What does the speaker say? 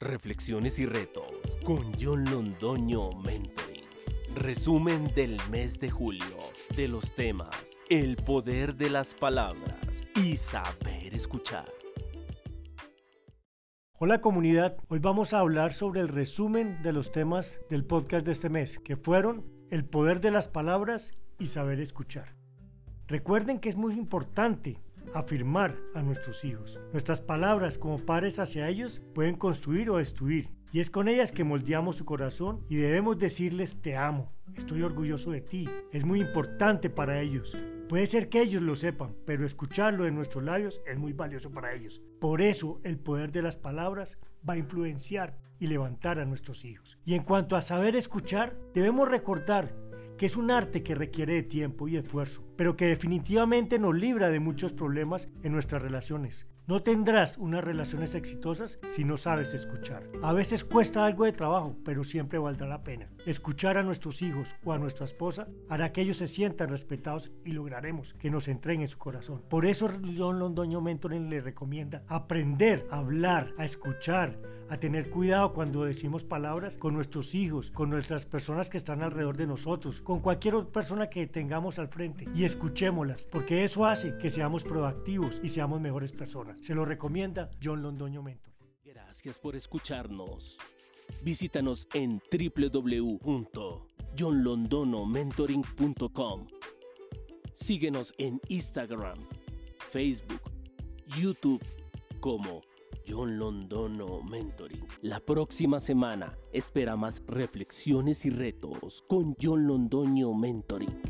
Reflexiones y retos con John Londoño Mentoring. Resumen del mes de julio de los temas El poder de las palabras y saber escuchar. Hola comunidad, hoy vamos a hablar sobre el resumen de los temas del podcast de este mes, que fueron el poder de las palabras y saber escuchar. Recuerden que es muy importante afirmar a nuestros hijos. Nuestras palabras como padres hacia ellos pueden construir o destruir. Y es con ellas que moldeamos su corazón y debemos decirles te amo, estoy orgulloso de ti. Es muy importante para ellos. Puede ser que ellos lo sepan, pero escucharlo de nuestros labios es muy valioso para ellos. Por eso el poder de las palabras va a influenciar y levantar a nuestros hijos. Y en cuanto a saber escuchar, debemos recordar que es un arte que requiere de tiempo y esfuerzo, pero que definitivamente nos libra de muchos problemas en nuestras relaciones. No tendrás unas relaciones exitosas si no sabes escuchar. A veces cuesta algo de trabajo, pero siempre valdrá la pena. Escuchar a nuestros hijos o a nuestra esposa hará que ellos se sientan respetados y lograremos que nos entreguen su corazón. Por eso John Londoño Mentoring le recomienda aprender a hablar, a escuchar, a tener cuidado cuando decimos palabras con nuestros hijos, con nuestras personas que están alrededor de nosotros, con cualquier otra persona que tengamos al frente y escuchémoslas, porque eso hace que seamos proactivos y seamos mejores personas. Se lo recomienda John Londoño Mentor. Gracias por escucharnos. Visítanos en www.johnlondonomentoring.com. Síguenos en Instagram, Facebook, YouTube como John Londono Mentoring. La próxima semana espera más reflexiones y retos con John Londoño Mentoring.